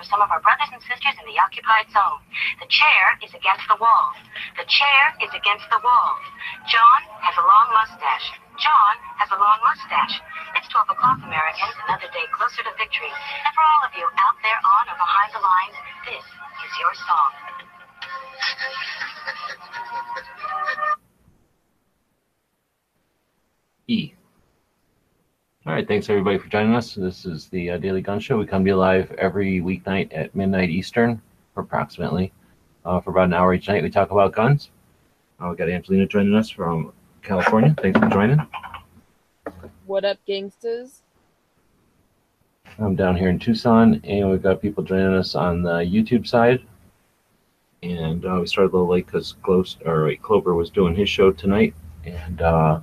for some of our brothers and sisters in the occupied zone. The chair is against the wall. The chair is against the wall. John has a long mustache. John has a long mustache. It's 12 o'clock, Americans, another day closer to victory. And for all of you out there on or behind the lines, this is your song. Right, thanks everybody for joining us. This is the uh, Daily Gun Show. We come to you live every weeknight at midnight Eastern, approximately, uh, for about an hour each night. We talk about guns. Uh, we got Angelina joining us from California. Thanks for joining. What up, gangsters? I'm down here in Tucson, and we've got people joining us on the YouTube side. And uh, we started a little late because Clover was doing his show tonight, and uh,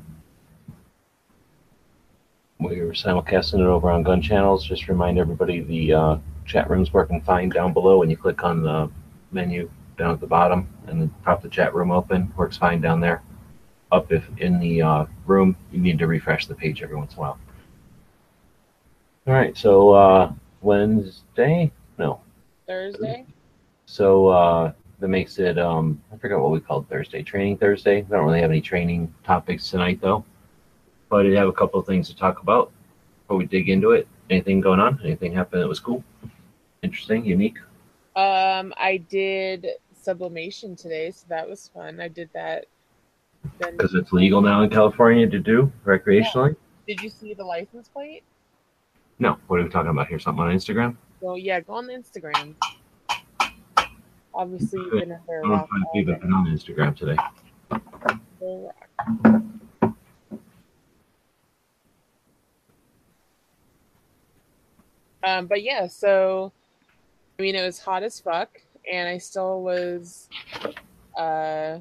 we were simulcasting it over on Gun Channels. Just remind everybody the uh, chat room's working fine down below. When you click on the menu down at the bottom and then pop the chat room open, works fine down there. Up if in the uh, room, you need to refresh the page every once in a while. All right, so uh, Wednesday, no, Thursday? so uh, that makes it um, I forgot what we called Thursday. Training Thursday. I don't really have any training topics tonight though, but I have a couple of things to talk about before we dig into it. Anything going on? Anything happened that was cool, interesting, unique? Um, I did sublimation today, so that was fun. I did that. Because it's legal now in California to do recreationally. did you see the license plate? No, what are we talking about here? Something on Instagram? Well, yeah, go on the Instagram. Obviously, you've been under I a don't rock find all people been on Instagram today. Full rock. Um, but yeah, so I mean, it was hot as fuck, and I still was, uh,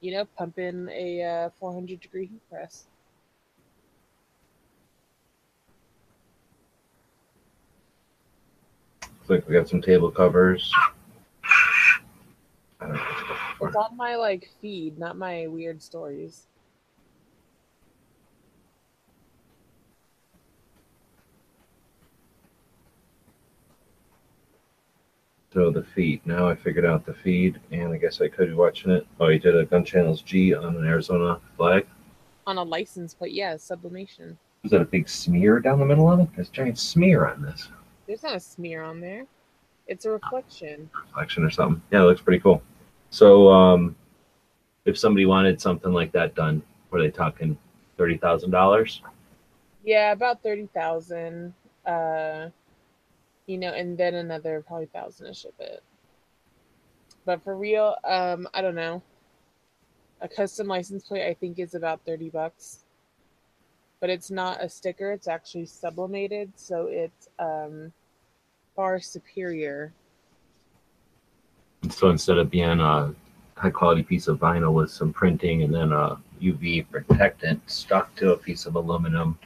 you know, pumping a uh, 400 degree heat press. Looks like we got some table covers. I don't know It's on my like feed, not my weird stories. So the feed. Now I figured out the feed, and I guess I could be watching it. Oh, you did a Gun Channels G on an Arizona flag. On a license plate, yeah, sublimation. Is that a big smear down the middle of it? There's a giant smear on this There's not a smear on there. It's a reflection. reflection or something. Yeah, it looks pretty cool. So, um, if somebody wanted something like that done, were they talking thirty thousand dollars? Yeah, about thirty thousand. Uh, you know, and then another probably thousand to ship it. But for real, um, I don't know. A custom license plate, I think, is about thirty bucks. But it's not a sticker; it's actually sublimated, so it's um, far superior. So instead of being a high quality piece of vinyl with some printing and then a UV protectant stuck to a piece of aluminum,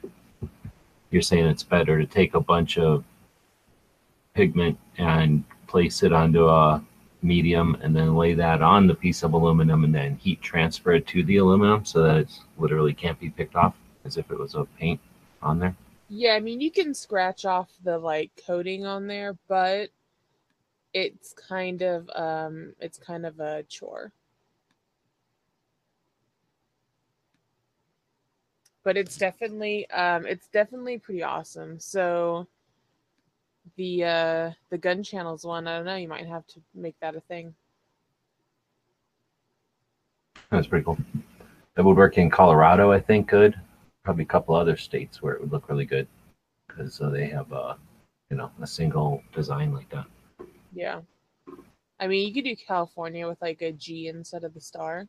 you're saying it's better to take a bunch of pigment and place it onto a medium and then lay that on the piece of aluminum and then heat transfer it to the aluminum so that it literally can't be picked off as if it was a paint on there. Yeah, I mean, you can scratch off the like coating on there, but it's kind of um it's kind of a chore. But it's definitely um it's definitely pretty awesome. So the uh the gun channels one, I don't know, you might have to make that a thing. That's pretty cool. That would work in Colorado, I think, good. Probably a couple other states where it would look really good because uh, they have a, you know, a single design like that. Yeah. I mean, you could do California with like a G instead of the star.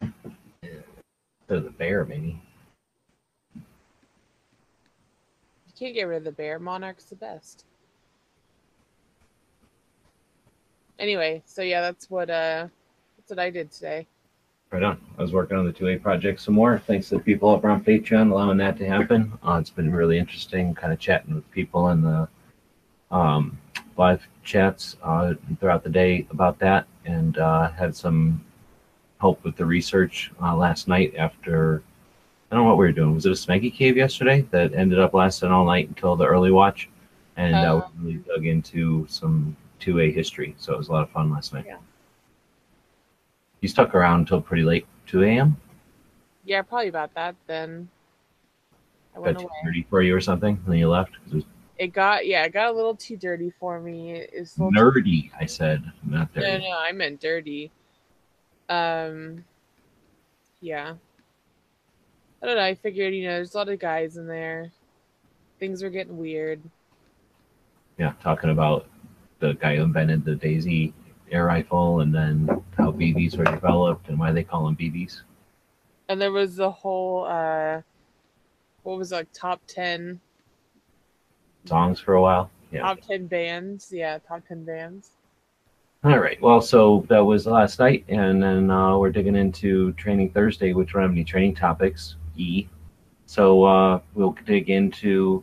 Instead of the bear, maybe. You can't get rid of the bear. Monarch's the best. Anyway, so yeah, that's what uh that's what I did today. Right on. I was working on the 2A project some more. Thanks to the people over on Patreon allowing that to happen. Uh, it's been really interesting kind of chatting with people in the um, live chats uh, throughout the day about that and uh, had some help with the research uh, last night after I don't know what we were doing. Was it a Smeggy cave yesterday that ended up lasting all night until the early watch? And uh, Um, we really dug into some 2A history. So it was a lot of fun last night. Yeah. You stuck around until pretty late, 2 a.m.? Yeah, probably about that then. I Got went too away. dirty for you or something? And then you left? It was It got yeah, it got a little too dirty for me. It's nerdy, I said, not No, dirty. no, I meant dirty. Um, yeah. I don't know. I figured, you know, there's a lot of guys in there. Things were getting weird. Yeah, talking about the guy who invented the Daisy air rifle and then how BBs were developed and why they call them BBs. And there was the whole, uh, what was it, like top 10, Songs for a while. Yeah. top 10 bands. Yeah, top 10 bands. All right. Well, so that was last night, and then uh, we're digging into Training Thursday, which don't have any training topics. E. So uh, we'll dig into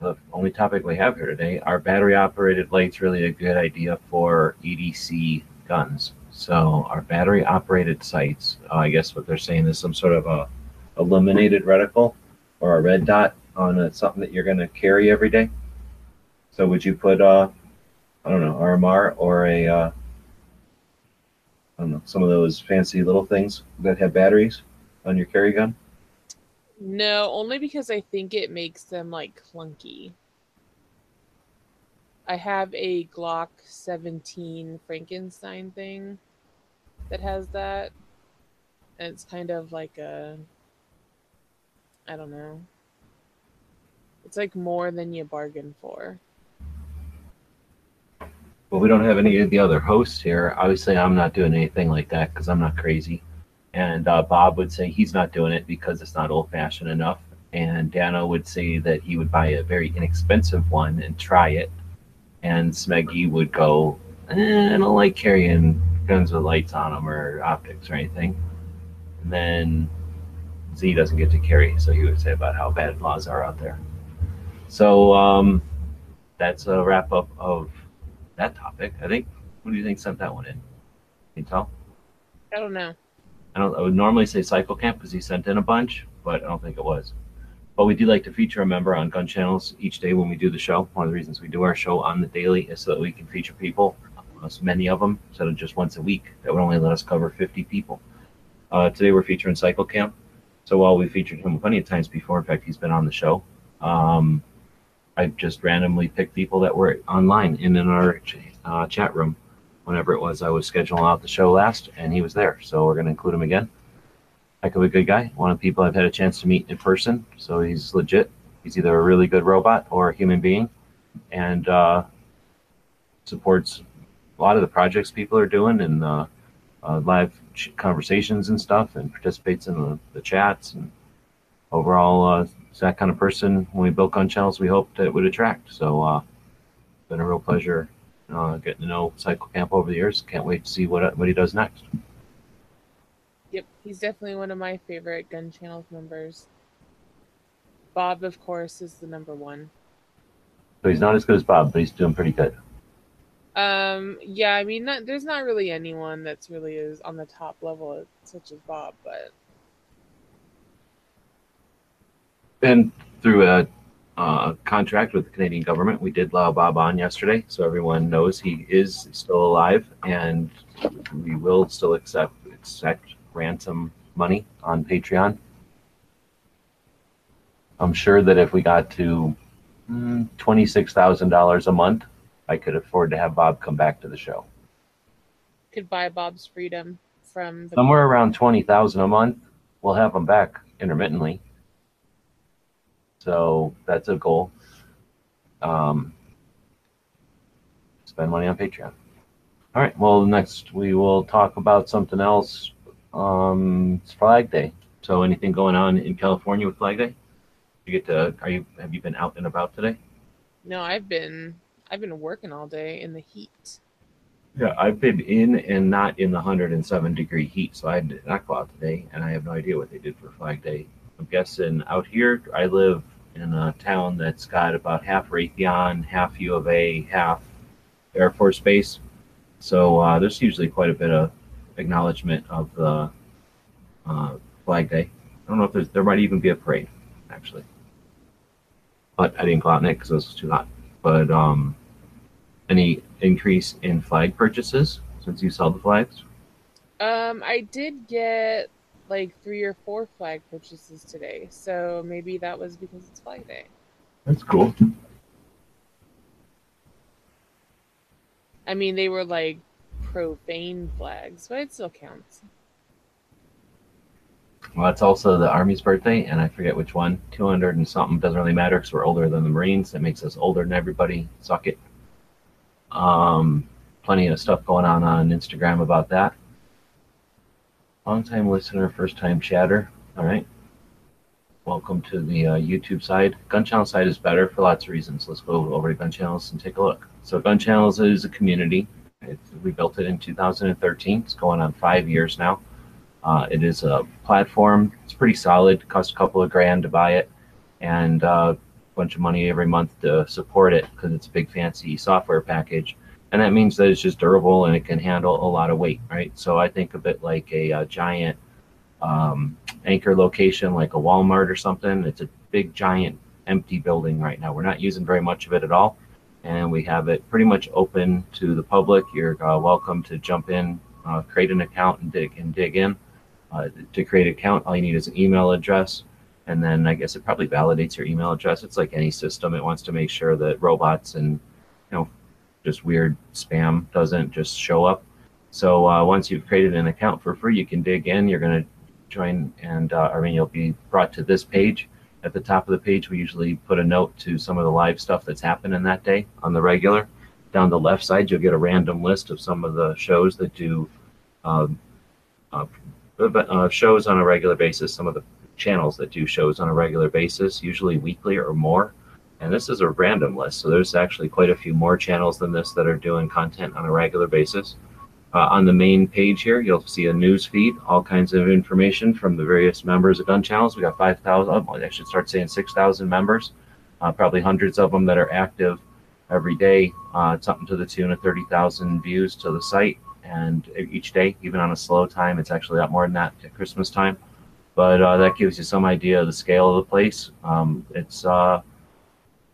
the only topic we have here today. Are battery operated lights really a good idea for EDC guns? So our battery operated sights, uh, I guess what they're saying is some sort of a illuminated reticle or a red dot on a, something that you're going to carry every day. So would you put uh, I don't know, RMR or a, uh, I don't know, some of those fancy little things that have batteries on your carry gun. No, only because I think it makes them like clunky. I have a Glock 17 Frankenstein thing that has that. And it's kind of like a I don't know. It's like more than you bargain for. Well, we don't have any of the other hosts here. Obviously, I'm not doing anything like that because I'm not crazy. And uh, Bob would say he's not doing it because it's not old fashioned enough. And Dano would say that he would buy a very inexpensive one and try it. And Smeggy would go, eh, I don't like carrying guns with lights on them or optics or anything. And then Z doesn't get to carry, so he would say about how bad laws are out there. So um, that's a wrap up of that topic. I think. Who do you think sent that one in? Can you tell? I don't know. I don't. I would normally say Cycle Camp because he sent in a bunch, but I don't think it was. But we do like to feature a member on Gun Channels each day when we do the show. One of the reasons we do our show on the daily is so that we can feature people, as many of them, instead of just once a week. That would only let us cover 50 people. Uh, today we're featuring Cycle Camp. So while we featured him plenty of times before, in fact, he's been on the show. Um, I just randomly picked people that were online and in our ch- uh, chat room whenever it was I was scheduling out the show last, and he was there. So we're going to include him again. Heck of a good guy. One of the people I've had a chance to meet in person. So he's legit. He's either a really good robot or a human being, and uh, supports a lot of the projects people are doing and uh, uh, live ch- conversations and stuff, and participates in the, the chats. And overall, uh, is that kind of person when we built gun channels we hoped it would attract. So uh, it's been a real pleasure uh, getting to know Cycle Camp over the years. Can't wait to see what what he does next. Yep, he's definitely one of my favorite gun channels members. Bob, of course, is the number one. So he's not as good as Bob, but he's doing pretty good. Um, yeah, I mean, not, there's not really anyone that's really is on the top level such as Bob, but And through a uh, contract with the Canadian government, we did allow Bob on yesterday, so everyone knows he is still alive, and we will still accept accept ransom money on Patreon. I'm sure that if we got to mm, twenty six thousand dollars a month, I could afford to have Bob come back to the show. could buy Bob's freedom from the Somewhere around twenty thousand a month, we'll have him back intermittently. So that's a goal. Um, spend money on Patreon. All right. Well, next we will talk about something else. Um, it's Flag Day. So, anything going on in California with Flag Day? You get to? Are you? Have you been out and about today? No, I've been I've been working all day in the heat. Yeah, I've been in and not in the 107 degree heat, so I did not go out today, and I have no idea what they did for Flag Day. I'm guessing out here, I live in a town that's got about half Raytheon, half U of A, half Air Force Base. So uh, there's usually quite a bit of acknowledgement of the uh, Flag Day. I don't know if there's there might even be a parade, actually. But I didn't go out in it because it was too hot. But um, any increase in flag purchases since you saw the flags? Um, I did get like three or four flag purchases today, so maybe that was because it's Flag Day. That's cool. I mean, they were like profane flags, but it still counts. Well, it's also the Army's birthday, and I forget which one. 200 and something doesn't really matter because we're older than the Marines. That makes us older than everybody. Suck it. Um, plenty of stuff going on on Instagram about that. Long time listener, first time chatter. All right. Welcome to the uh, YouTube side. Gun Channel side is better for lots of reasons. Let's go over to Gun Channels and take a look. So, Gun Channels is a community. It's, we built it in 2013. It's going on five years now. Uh, it is a platform. It's pretty solid. It costs a couple of grand to buy it, and uh, a bunch of money every month to support it because it's a big fancy software package. And that means that it's just durable and it can handle a lot of weight, right? So I think of it like a, a giant um, anchor location, like a Walmart or something. It's a big, giant, empty building right now. We're not using very much of it at all, and we have it pretty much open to the public. You're uh, welcome to jump in, uh, create an account, and dig and dig in. Uh, to create an account, all you need is an email address, and then I guess it probably validates your email address. It's like any system; it wants to make sure that robots and you know just weird spam doesn't just show up. So uh, once you've created an account for free, you can dig in. You're going to join, and uh, I mean you'll be brought to this page. At the top of the page, we usually put a note to some of the live stuff that's happening that day on the regular. Down the left side, you'll get a random list of some of the shows that do um, uh, uh, shows on a regular basis, some of the channels that do shows on a regular basis, usually weekly or more. And this is a random list, so there's actually quite a few more channels than this that are doing content on a regular basis. Uh, on the main page here, you'll see a news feed, all kinds of information from the various members of gun channels. We got 5,000, oh, I should start saying 6,000 members, uh, probably hundreds of them that are active every day. Uh, something to the tune of 30,000 views to the site and each day, even on a slow time, it's actually a lot more than that at Christmas time. But uh, that gives you some idea of the scale of the place. Um, it's uh,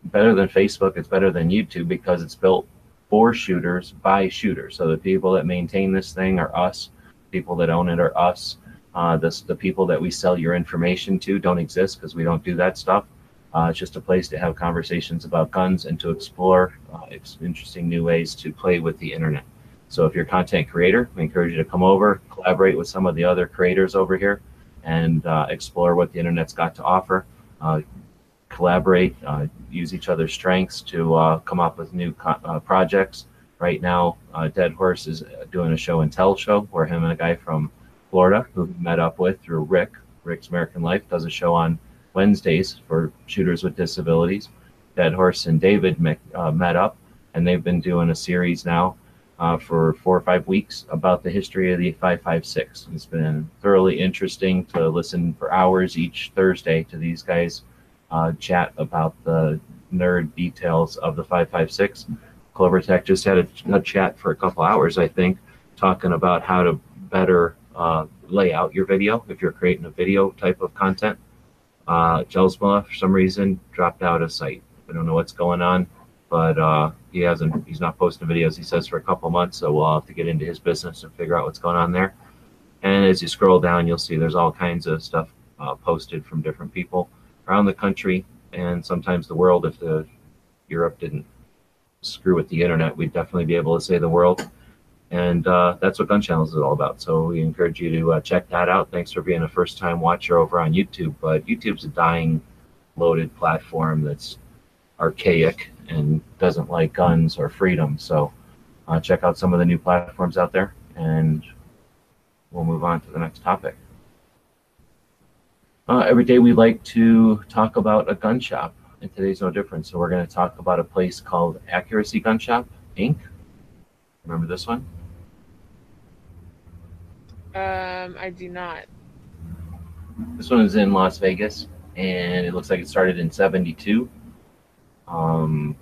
better than Facebook. It's better than YouTube because it's built for shooters by shooters. So the people that maintain this thing are us. People that own it are us. Uh, this, the people that we sell your information to don't exist because we don't do that stuff. Uh, it's just a place to have conversations about guns and to explore uh, interesting new ways to play with the internet. So if you're a content creator, we encourage you to come over, collaborate with some of the other creators over here, and uh, explore what the internet's got to offer. Uh, collaborate, uh, use each other's strengths to uh, come up with new uh, projects. Right now, uh, Dead Horse is doing a show and tell show where him and a guy from Florida who met up with through Rick, Rick's American Life, does a show on Wednesdays for shooters with disabilities. Dead Horse and David met, met up, and they've been doing a series now uh, for four or five weeks about the history of the 556. It's been thoroughly interesting to listen for hours each Thursday to these guys uh, chat about the nerd details of the 556. Clover Tech just had a, a, chat for a couple hours, I think, talking about how to better uh, lay out your video if you're creating a video type of content. Uh, Jelsma, for some reason, dropped out of sight. I don't know what's going on but uh, he hasn't. He's not posting videos. He says for a couple months, so we'll have to get into his business and figure out what's going on there. And as you scroll down, you'll see there's all kinds of stuff uh, posted from different people around the country and sometimes the world. If the Europe didn't screw with the internet, we'd definitely be able to say the world. And uh, that's what Gun Channels is all about. So we encourage you to uh, check that out. Thanks for being a first-time watcher over on YouTube. But YouTube's a dying, loaded platform that's archaic and doesn't like guns or freedom. So uh, check out some of the new platforms out there, and we'll move on to the next topic. Uh, every day we like to talk about a gun shop, and today's no different. So we're going to talk about a place called Accuracy Gun Shop Inc. Remember this one? Um, I do not. This one is in Las Vegas, and it looks like it started in '72 um,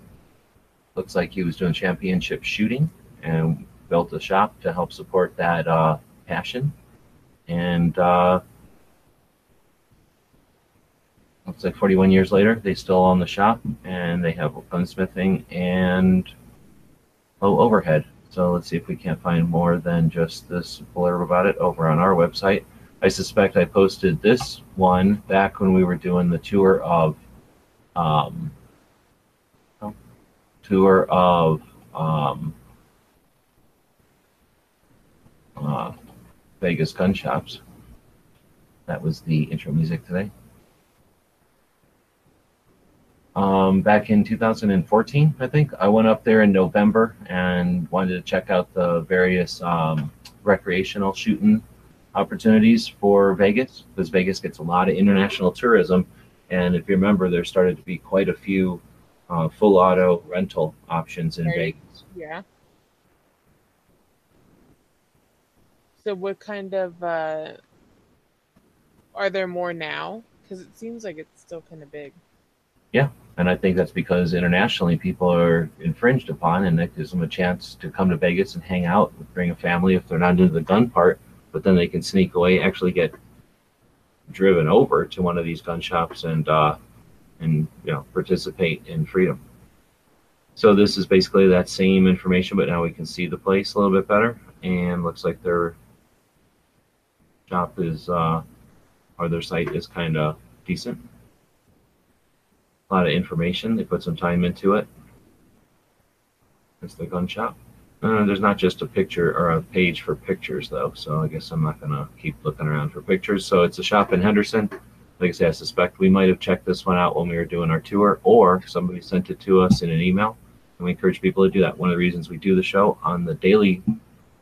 looks like he was doing championship shooting and built a shop to help support that uh, passion. And uh, looks like 41 years later, they still own the shop and they have gunsmithing and low overhead. So let's see if we can't find more than just this blurb about it over on our website. I suspect I posted this one back when we were doing the tour of um, tour of um, uh, Vegas gun shops. That was the intro music today. Um, back in 2014, I think I went up there in November and wanted to check out the various um, recreational shooting opportunities for Vegas because Vegas gets a lot of international tourism. And if you remember, there started to be quite a few uh, full auto rental options in Right. Vegas. Yeah. So what kind of uh are there more now? Because it seems like it's still kind of big. Yeah, and I think that's because internationally people are infringed upon, and that gives them a chance to come to Vegas and hang out, bring a family if they're not into the gun part, but then they can sneak away, actually get driven over to one of these gun shops and uh, and you know participate in freedom. So this is basically that same information, but now we can see the place a little bit better, and looks like their shop is uh, or their site is kind of decent a lot of information. They put some time into it. It's the gun shop. Uh, there's not just a picture or a page for pictures though, so I guess I'm not gonna keep looking around for pictures. So it's a shop in Henderson. Like I say, I suspect we might have checked this one out when we were doing our tour, or somebody sent it to us in an email. And we encourage people to do that. One of the reasons we do the show on the daily,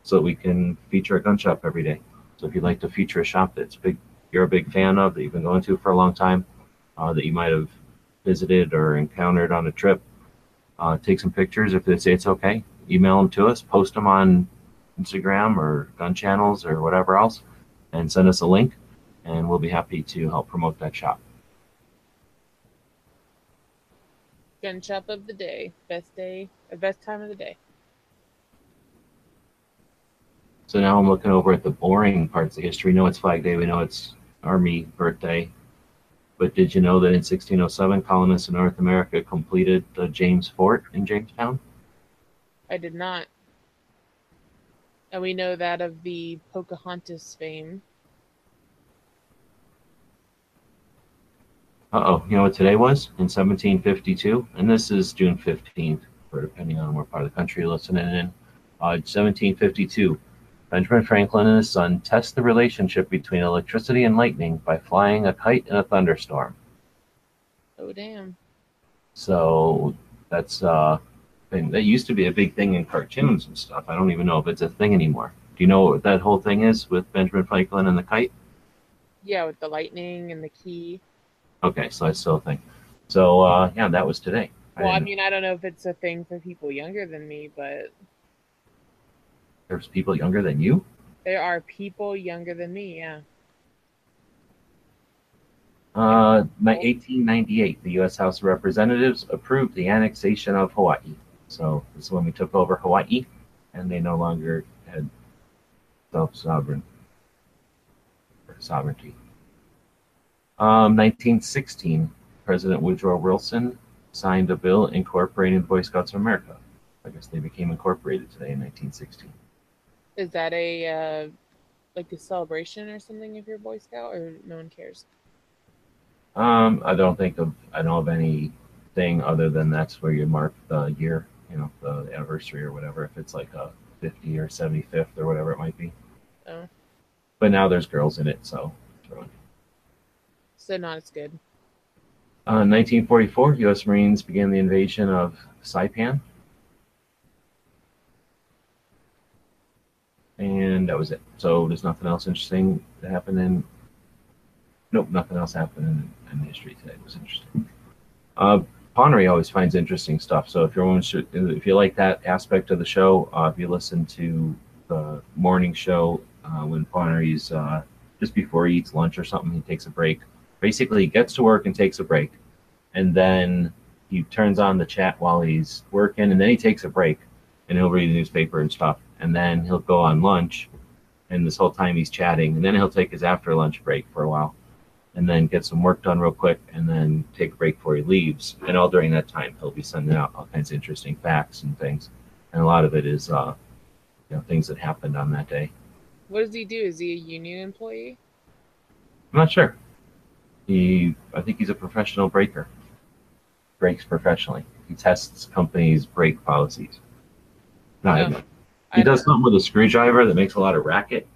so that we can feature a gun shop every day. So if you'd like to feature a shop that's big, you're a big fan of, that you've been going to for a long time, uh, that you might have visited or encountered on a trip, uh, take some pictures. If they say it's okay, email them to us, post them on Instagram or gun channels or whatever else, and send us a link, and we'll be happy to help promote that shop. Gun shop of the day. Best day best time of the day. So now I'm looking over at the boring parts of history. We know it's Flag Day. We know it's Army birthday. But did you know that in 1607, colonists in North America completed the James Fort in Jamestown? I did not. And we know that of the Pocahontas fame. Uh oh, you know what today was? In 1752, and this is June 15th, for depending on what part of the country you're listening in. Uh, 1752, Benjamin Franklin and his son test the relationship between electricity and lightning by flying a kite in a thunderstorm. Oh damn. So that's uh, thing that used to be a big thing in cartoons and stuff. I don't even know if it's a thing anymore. Do you know what that whole thing is with Benjamin Franklin and the kite? Yeah, with the lightning and the key. Okay, so that's still a thing. So uh, yeah, that was today. Well, I didn't- mean, I don't know if it's a thing for people younger than me, but there's people younger than you. there are people younger than me, yeah. Uh, my 1898, the U.S. House of Representatives approved the annexation of Hawaii. So this is when we took over Hawaii, and they no longer had self-sovereign or sovereignty. Um, 1916, President Woodrow Wilson signed a bill incorporating the Boy Scouts of America. I guess they became incorporated today in 1916. Is that a uh, like a celebration or something if you're a Boy Scout, or no one cares? Um, I don't think of I don't know of anything other than that's where you mark the year, you know, the anniversary or whatever. If it's like a 50 or 75th or whatever it might be. Oh, But now there's girls in it, so. so not as good. Uh, 1944, U.S. Marines began the invasion of Saipan. And that was it. So there's nothing else interesting that happened in. Nope, nothing else happened in, in history today. It was interesting. Uh, Ponery always finds interesting stuff. So if you're if you like that aspect of the show, uh, if you listen to the morning show uh, when Ponery's uh, just before he eats lunch or something, he takes a break. Basically, he gets to work and takes a break, and then he turns on the chat while he's working, and then he takes a break, and he'll read the newspaper and stuff, and then he'll go on lunch, and this whole time he's chatting, and then he'll take his after lunch break for a while, and then get some work done real quick, and then take a break before he leaves. And all during that time, he'll be sending out all kinds of interesting facts and things. And a lot of it is, uh, you know, things that happened on that day. What does he do? Is he a union employee? I'm not sure. He, I think he's a professional breaker. Breaks professionally. He tests companies' break policies. Not Oh, he does something with a screwdriver that makes a lot of racket.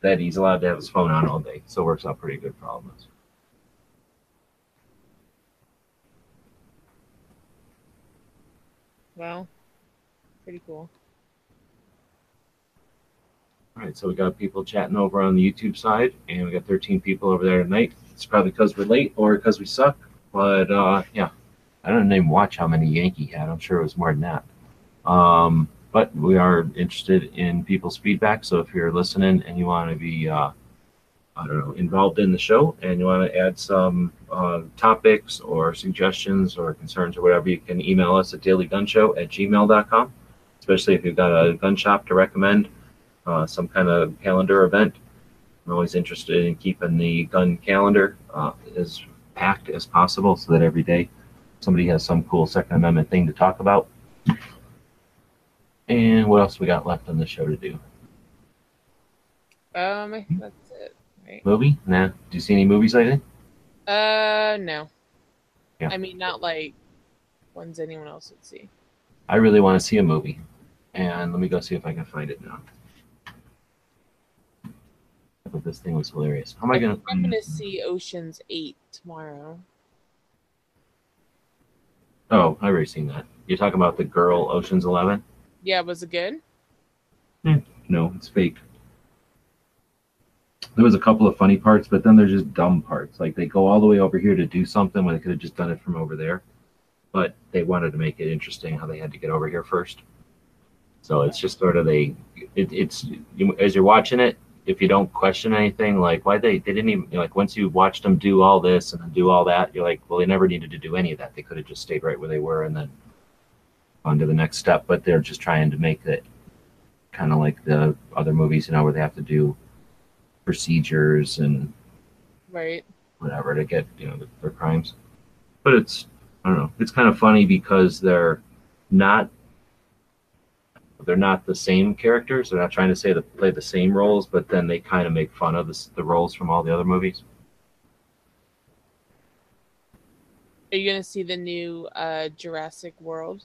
That he's allowed to have his phone on all day, so it works out pretty good for all of us. Well, pretty cool. All right, so we got people chatting over on the YouTube side, and we got 13 people over there tonight. It's probably because we're late or because we suck, but uh, yeah, I don't even watch how many Yankee had. I'm sure it was more than that. Um, but we are interested in people's feedback, so if you're listening and you want to be, uh, I don't know, involved in the show and you want to add some uh, topics or suggestions or concerns or whatever, you can email us at dailygunshow at gmail.com, especially if you've got a gun shop to recommend uh, some kind of calendar event. I'm always interested in keeping the gun calendar uh, as packed as possible so that every day somebody has some cool Second Amendment thing to talk about. What else we got left on the show to do? Um, I think that's it, right? Movie? Nah. Do you see any movies lately? Uh, no. Yeah. I mean, not like ones anyone else would see. I really want to see a movie. And let me go see if I can find it now. I thought this thing was hilarious. How am I I going think I'm gonna see Ocean's Eight tomorrow. Oh, I've already seen that. You're talking about the girl Ocean's Eleven? Yeah, was it good? Mm. No, it's fake. There was a couple of funny parts, but then there's just dumb parts. Like they go all the way over here to do something when they could have just done it from over there. But they wanted to make it interesting how they had to get over here first. So it's just sort of they. It, it's as you're watching it, if you don't question anything, like why they they didn't even like once you watched them do all this and then do all that, you're like, well, they never needed to do any of that. They could have just stayed right where they were and then on to the next step. But they're just trying to make it kind of like the other movies, you know, where they have to do procedures and Right. whatever to get you know their crimes. But it's I don't know. It's kind of funny because they're not they're not the same characters. They're not trying to say to play the same roles, but then they kind of make fun of the, the roles from all the other movies. Are you gonna see the new uh Jurassic World?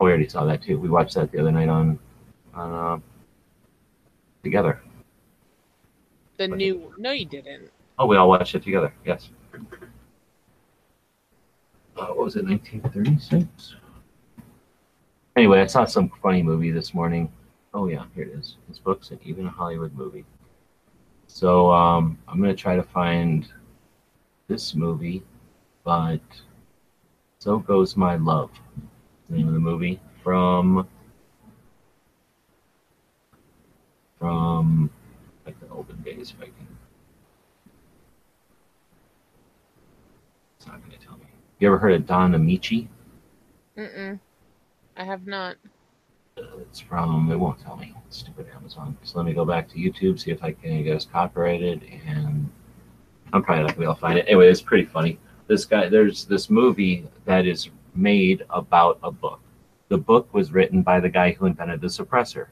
Oh, we already saw that too. We watched that the other night on on uh, together. The Right. new? No, you didn't. Oh, we all watched it together. Yes. Uh, what was it? 1936. Anyway, I saw some funny movie this morning. Oh yeah, here it is. This book's an even a Hollywood movie. So um, I'm gonna try to find this movie, but so goes my love. Name of the movie from from like the olden days, if I can. It's not gonna tell me. You ever heard of Don Ameche? Mm-mm. I have not. Uh, It's from. It won't tell me. Stupid Amazon. So let me go back to YouTube, see if I can get us copyrighted, and I'm probably not gonna be able to find it. Anyway, it's pretty funny. This guy, there's this movie that is made about a book. The book was written by the guy who invented the suppressor,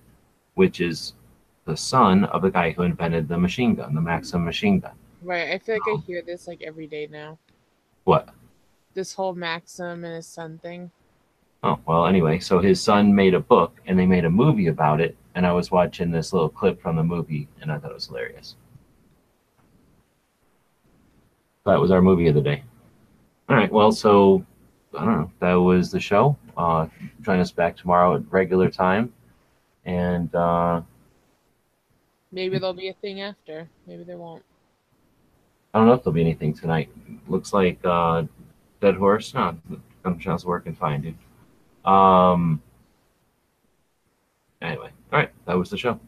which is the son of the guy who invented the machine gun, the Maxim machine gun. Right. I feel like I hear this like every day now. What? This whole Maxim and his son thing. Oh, well, anyway, so his son made a book and they made a movie about it. And I was watching this little clip from the movie and I thought it was hilarious. That was our movie of the day. All right, well, so I don't know. That was the show. Uh, join us back tomorrow at regular time. And uh, Maybe there'll be a thing after. Maybe there won't. I don't know if there'll be anything tonight. Looks like uh, Dead Horse. No, Gunshots working fine, dude. Um. Anyway, all right, that was the show.